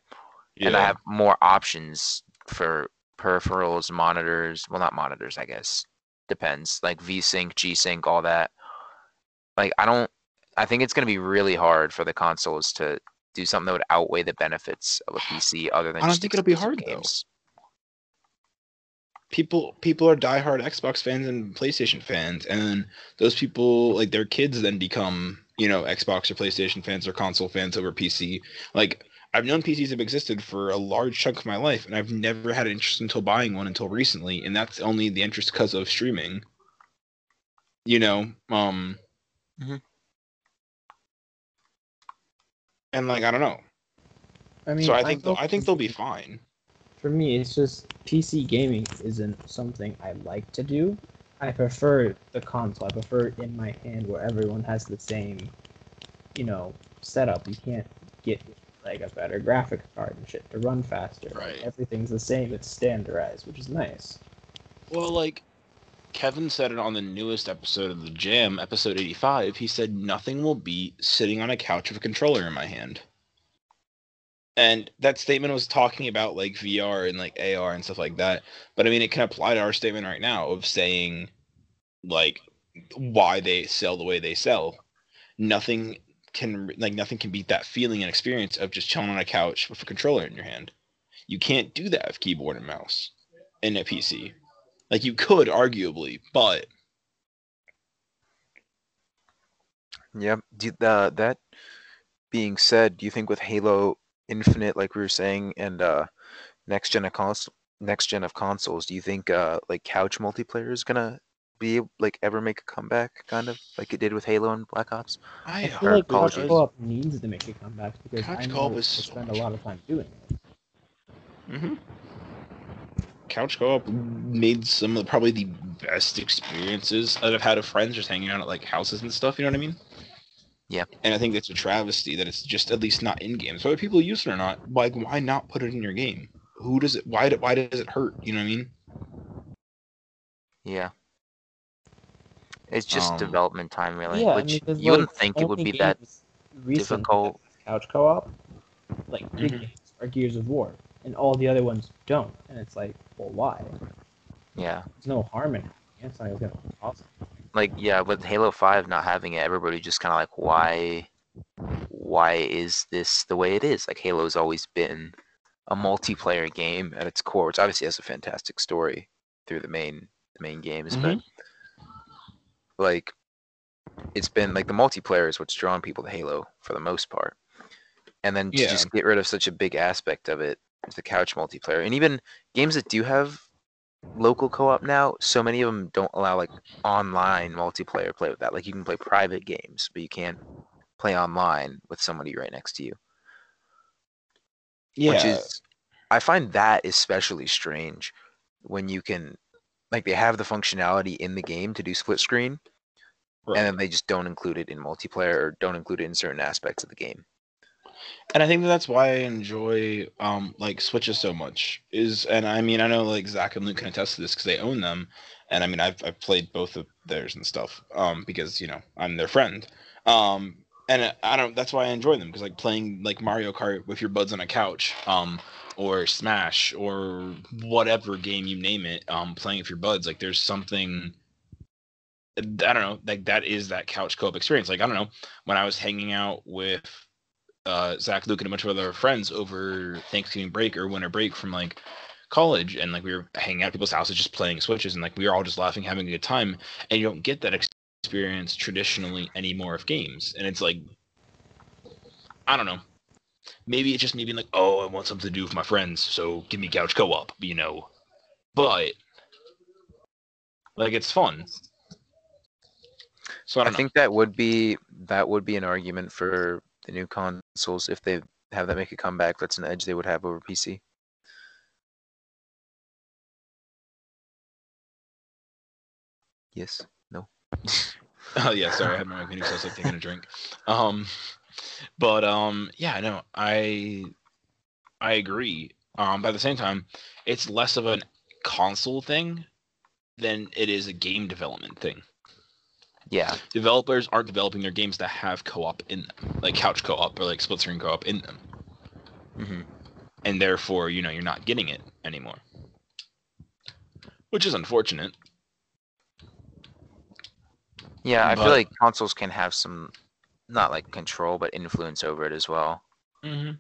yeah. and I have more options for peripherals, monitors. Well, not monitors, I guess. Depends. Like VSync, G-Sync, all that. Like I don't. I think it's going to be really hard for the consoles to do something that would outweigh the benefits of a PC, other than. I don't think it'll be hard games. though. People people are diehard Xbox fans and PlayStation fans, and those people like their kids then become you know Xbox or PlayStation fans or console fans over PC. Like I've known PCs have existed for a large chunk of my life, and I've never had an interest until buying one until recently, and that's only the interest because of streaming. You know, um, mm-hmm. and like I don't know. I mean, so I think I, I think they'll be fine. For me, it's just PC gaming isn't something I like to do. I prefer the console. I prefer it in my hand where everyone has the same, you know, setup. You can't get like a better graphic card and shit to run faster. Right. Everything's the same. It's standardized, which is nice. Well, like Kevin said it on the newest episode of the Jam, episode 85. He said nothing will beat sitting on a couch with a controller in my hand. And that statement was talking about like VR and like AR and stuff like that. But I mean, it can apply to our statement right now of saying like why they sell the way they sell. Nothing can like nothing can beat that feeling and experience of just chilling on a couch with a controller in your hand. You can't do that with keyboard and mouse in a PC. Like you could arguably, but yeah. Uh, that being said, do you think with Halo Infinite, like we were saying, and uh, next gen of cons- next gen of consoles, do you think uh, like couch multiplayer is gonna be like ever make a comeback, kind of like it did with Halo and Black Ops? I I feel like Call of couch Duty. co-op needs to make a comeback because Couch I know co-op is so spend much a lot of time doing it. hmm Couch co-op made some of the, probably the best experiences that I've had of friends just hanging out at like houses and stuff. You know what I mean? Yeah. And I think it's a travesty that it's just at least not in games. So whether people use it or not, like why not put it in your game? Who does it? Why? do- Why does it hurt? You know what I mean? Yeah. It's just Um, development time, really. yeah, I which mean, 'cause, you wouldn't think it would be that recent difficult. Couch co-op, like big Mhm. games, are Gears of War, and all the other ones don't. And it's like, well, why? Yeah. There's no harm in it. It's not gonna be awesome. Like yeah, with Halo Five not having it, everybody just kind of like, why, why is this the way it is? Like Halo's always been a multiplayer game at its core, which obviously has a fantastic story through the main the main games, but like it's been like the multiplayer is what's drawn people to Halo for the most part. And then to Yeah. just get rid of such a big aspect of it, the couch multiplayer, and even games that do have local co-op now, so many of them don't allow like online multiplayer play with that. Like you can play private games, but you can't play online with somebody right next to you. Yeah. Which is I find that especially strange when you can like they have the functionality in the game to do split screen right. and then they just don't include it in multiplayer or don't include it in certain aspects of the game. and I think that that's why I enjoy um like Switches so much. Is and I mean I know like Zach and Luke can attest to this because they own them, and I mean I've I've played both of theirs and stuff um because you know I'm their friend um and I don't that's why I enjoy them because like playing like Mario Kart with your buds on a couch um or Smash or whatever game you name it um playing with your buds like there's something. I don't know, like that is that couch co-op experience. Like I don't know, when I was hanging out with uh, Zach, Luke, and a bunch of other friends over Thanksgiving break or winter break from like college, and like we were hanging out at people's houses, just playing Switches, and like we were all just laughing, having a good time. And you don't get that experience traditionally anymore of games, and it's like, I don't know. Maybe it's just me being like, oh, I want something to do with my friends, so give me couch co-op, you know. But like, it's fun. So I I, think that would be that would be an argument for the new consoles if they have that make a comeback. That's an edge they would have over PC. Yes. No. Oh yeah, sorry, I had my mic muted, so I was like taking a drink. Um, but um, yeah, no, I I agree. Um, but at the same time, it's less of a console thing than it is a game development thing. Yeah. Developers aren't developing their games that have co-op in them, like couch co-op or like split screen co-op in them, hmm and therefore, you know, you're not getting it anymore, which is unfortunate. Yeah, I But- feel like consoles can have some not like control but influence over it as well. Mm-hmm.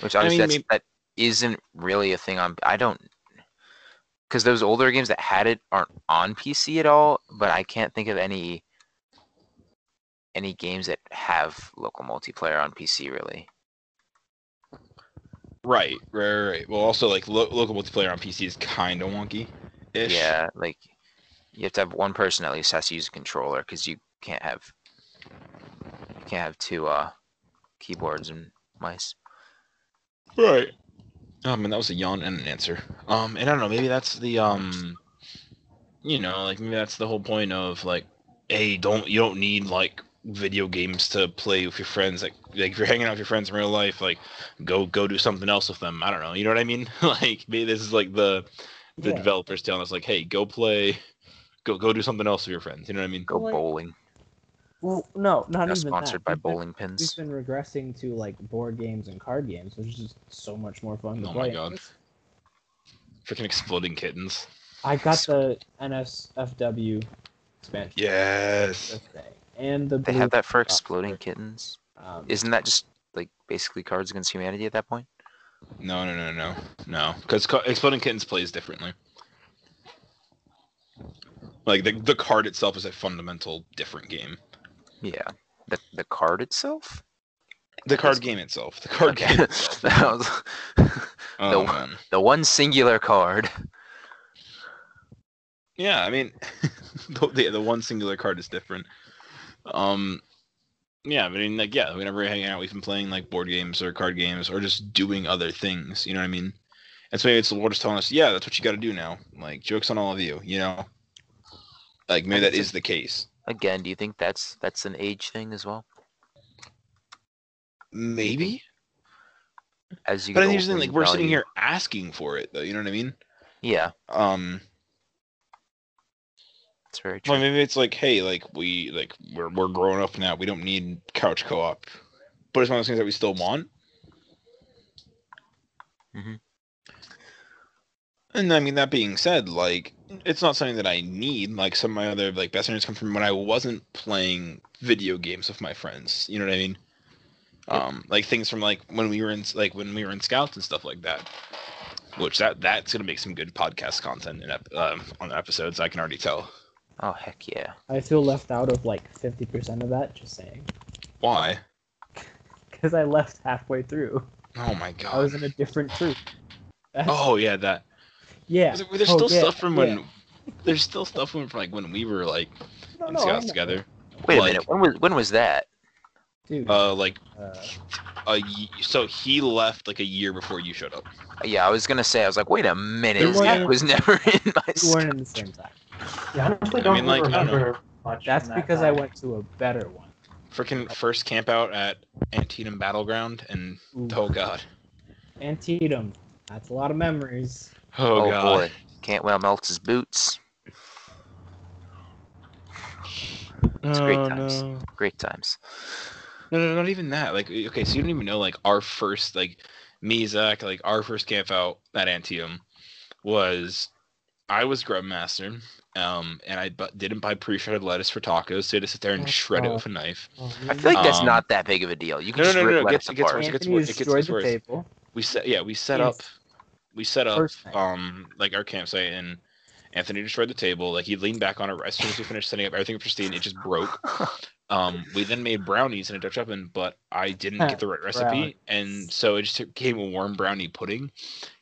Which I obviously mean, that's, maybe- that isn't really a thing on. I don't because those older games that had it aren't on PC at all. But I can't think of any any games that have local multiplayer on PC really. Right, right, right, right. Well, also like lo- local multiplayer on PC is kind of wonky. Yeah, like you have to have one person at least has to use a controller because you can't have you can't have two uh keyboards and mice. Right. Oh man, that was a yawn and an answer. Um, and I don't know, maybe that's the um, you know, like maybe that's the whole point of like, hey, don't you don't need like video games to play with your friends. Like, like if you're hanging out with your friends in real life, like, go go do something else with them. I don't know. You know what I mean? like maybe this is like the the Yeah. developers telling us like, hey, go play, go go do something else with your friends. You know what I mean? Go bowling. Well, no, not Not even sponsored that. by We've been- bowling pins. We've been regressing to like board games and card games, which is just so much more fun to Oh play. my god. Freaking exploding kittens. I got the NSFW expansion Yes. and the They blue have that for exploding for- kittens. Um, Isn't that just like basically Cards Against Humanity at that point? No, no, no, no, no. Because Exploding Kittens plays differently. Like the the card itself is a fundamental different game. Yeah. The the card itself? The card game itself. The card Okay. game itself. That was- Oh The- man. the one singular card. Yeah, I mean, the, the one singular card is different. Um, yeah, I mean, like, yeah, whenever we're hanging out, we've been playing like board games or card games or just doing other things. You know what I mean? And so maybe it's the Lord is telling us, yeah, that's what you got to do now. Like, jokes on all of you. You know, like maybe that It's a- the case. Again, do you think that's that's an age thing as well? Maybe, As you but I think like we're sitting here asking for it, though. You know what I mean? Yeah, Um, it's very true. well, maybe it's like, hey, like we like we're we're growing up now. We don't need couch co-op, but it's one of those things that we still want. Mm-hmm. And I mean, that being said, like it's not something that I need. Like some of my other like best friends come from when I wasn't playing video games with my friends. You know what I mean? Um, like things from like when we were in like when we were in scouts and stuff like that. Which that that's gonna make some good podcast content in ep- um, on the episodes. I can already tell. Oh heck yeah! I feel left out of like 50% of that, just saying. Why? Because I left halfway through. Oh my god! I was in a different troop. That's, Oh yeah, that. Yeah. There's, there's Oh, still yeah, stuff from when. yeah. There's still stuff from like when we were like No, in no, scouts together. Wait Like- a minute. When was when was that? Dude, Uh, like uh, a so he left like a year before you showed up. Yeah, I was gonna say. I was like, wait a minute. You That was never in my. we weren't in the same time. Yeah, I honestly I don't mean, like, I don't know. remember much. That's from that because I went to a better one. Freaking first camp out at Antietam Battleground, and Ooh, oh god, Antietam. That's a lot of memories. Oh, Oh, god, boy, can't wear melts his boots. It's great Oh, times. no. Great times. No, no, not even that. Like, okay, so you don't even know like our first like me, Zach, like our first camp out at Antietam was I was grub master, um, and I bu- didn't buy pre-shredded lettuce for tacos, so I had to sit there and shred it with a knife. I feel like that's Um, not that big of a deal. You can no, just no, no, rip no, it lettuce gets- it gets apart. worse. It gets worse. It gets- destroyed gets the worse. table. We set yeah, we set Yes. up we set up um like our campsite and Anthony destroyed the table. Like he leaned back on it as soon as we finished setting up everything was pristine. It just broke. Um, we then made brownies in a Dutch oven, but I didn't get the right recipe, Brownies. and so it just became a warm brownie pudding,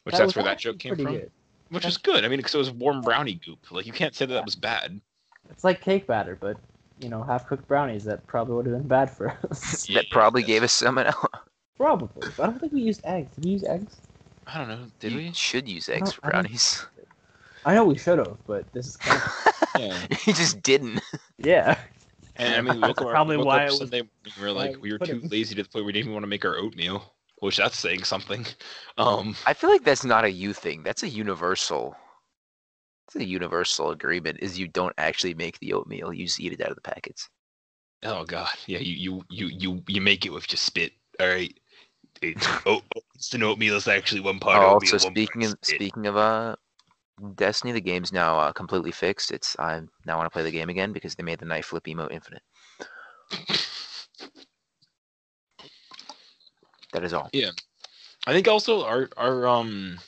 which That that's where that joke came from. good. Which was good. I mean, because it was warm brownie goop. Like you can't say that that was bad. It's like cake batter, but you know, half cooked brownies. That probably would have been bad for us. Yeah, that probably that's- gave us salmonella. probably. But I don't think we used eggs. Did we use eggs? I don't know. Did you we? should use eggs for brownies. I know we should have, but this is kind of Yeah. you just didn't. yeah. And I mean, we woke That's up, probably woke why up it was- Sunday we were like, we were too pudding. lazy to the point we didn't even want to make our oatmeal, which that's saying something. Um, I feel like that's not a you thing. That's a universal. It's a universal agreement. Is you don't actually make the oatmeal. You just eat it out of the packets. oh god, yeah, you you you you you make it with just spit. All right, it's oh, instant oatmeal is actually one part Oh, oatmeal. also speaking of spit. speaking of uh, Destiny, the game's now uh, completely fixed. It's I now want to play the game again because they made the knife flip emote infinite. That is all. Yeah, I think also our our um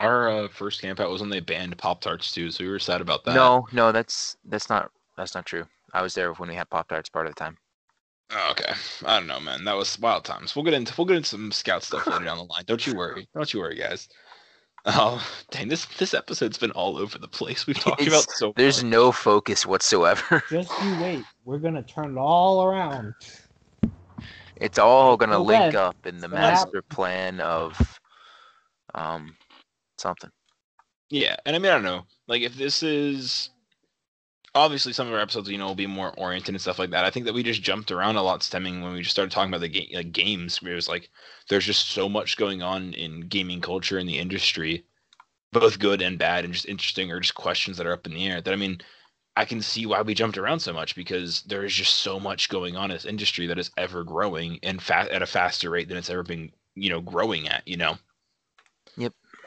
our uh, first camp out was when they banned Pop Tarts too, so we were sad about that. No, no, that's that's not that's not true. I was there when we had Pop Tarts part of the time. Oh, okay, I don't know, man. That was wild times. We'll get into we'll get into some scout stuff later down the line. Don't you worry. Don't you worry, guys. Oh, dang! This this episode's been all over the place. We've talked It's- about so. There's much. no focus whatsoever. Just you wait. We're gonna turn it all around. It's all gonna Go link ahead. up in the It's gonna master plan of um something. Yeah, and I mean I don't know. Like if this is obviously some of our episodes, you know, will be more oriented and stuff like that. I think that we just jumped around a lot stemming when we just started talking about the game like games. Where it was like there's just so much going on in gaming culture in the industry, both good and bad, and just interesting or just questions that are up in the air. That I mean, I can see why we jumped around so much because there is just so much going on in this industry that is ever growing and fa- at a faster rate than it's ever been, you know, growing at. You know.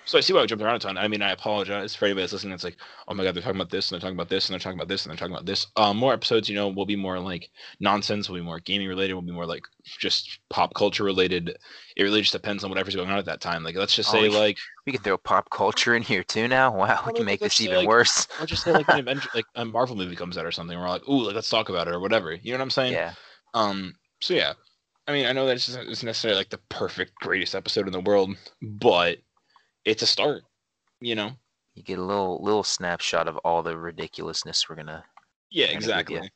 So I see why we jumped around a ton. I mean, I apologize for anybody that's listening. It's like, oh my god, they're talking about this and they're talking about this and they're talking about this and they're talking about this. Um, more episodes, you know, will be more like nonsense. Will be more gaming related. Will be more like just pop culture related. It really just depends on whatever's going on at that time. Like, let's just Oh, say like, We can throw pop culture in here too now. Wow, we can make this even like, worse. let's just say like an like a Marvel movie comes out or something. We're like, ooh, like let's talk about it or whatever. You know what I'm saying? Yeah. Um. So yeah, I mean, I know that it's not it's necessarily like the perfect greatest episode in the world, but it's a start. You know. You get a little little snapshot of all the ridiculousness we're gonna. Yeah, exactly. And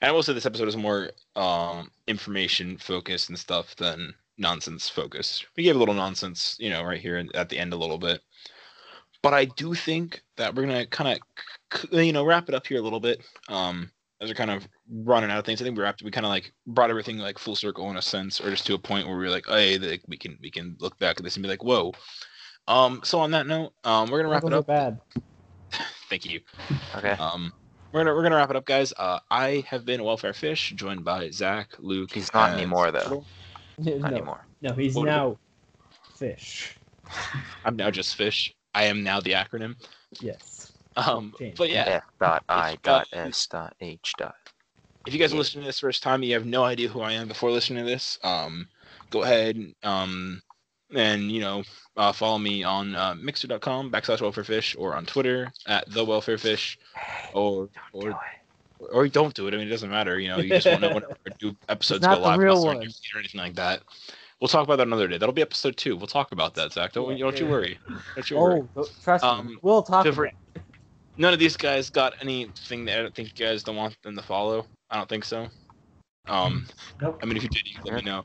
I will say this episode is more um, information focused and stuff than nonsense focused. We gave a little nonsense, you know, right here at the end a little bit. But I do think that we're gonna kind of, you know, wrap it up here a little bit. Um, as we're kind of running out of things, I think we wrapped. We kind of like brought everything like full circle in a sense, or just to a point where we are like, hey, like, we can we can look back at this and be like, whoa. Um, so on that note, um, we're gonna wrap it Wasn't up. bad. Thank you. Okay. Um, we're gonna we're gonna wrap it up, guys. Uh, I have been Welfare Fish, joined by Zach, Luke. He's not anymore, though. Turtle. no, Not anymore. no, he's What- now fish. I'm now just Fish. I am now the acronym. Yes. Um, but yeah, F dot I dot S dot H dot. if you guys are listening to this first time, you have no idea who I am before listening to this. Um, go ahead, um, and you know, uh, follow me on uh, Mixer.com backslash Welfarefish or on Twitter at the Welfarefish, or Do or it. or don't do it. I mean, it doesn't matter. You know, you just want to know when our new episodes go live. real on one. or anything like that. We'll talk about that another day. That'll be episode two. We'll talk about that, Zach. Don't, Yeah. don't you worry. Don't you worry. Oh, th- trust Um, me. We'll talk different- about it. None of these guys got anything that I don't think you guys don't want them to follow. I don't think so. Um, Nope. I mean, if you did, you let me know.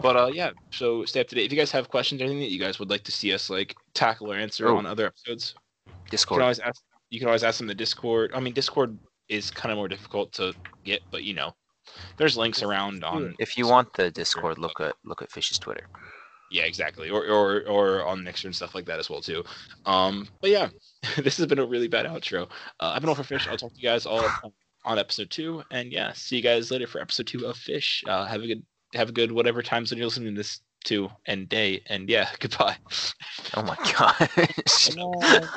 But uh, yeah. So stay up to date. If you guys have questions or anything that you guys would like to see us like tackle or answer Oh. on other episodes, Discord. you can Discord. always ask. You can always ask them the Discord. I mean, Discord is kind of more difficult to get, but you know, there's links around on. If you want the Discord, look at look at Fish's Twitter. Yeah, exactly. Or or or on Mixer and stuff like that as well too. Um, but yeah, this has been a really bad outro. Uh, I've been over Fish. I'll talk to you guys all on episode two, and yeah, see you guys later for episode two of Fish. Uh, have a good have a good whatever times when you're listening to this to and day, and yeah, goodbye. Oh my gosh. Come on.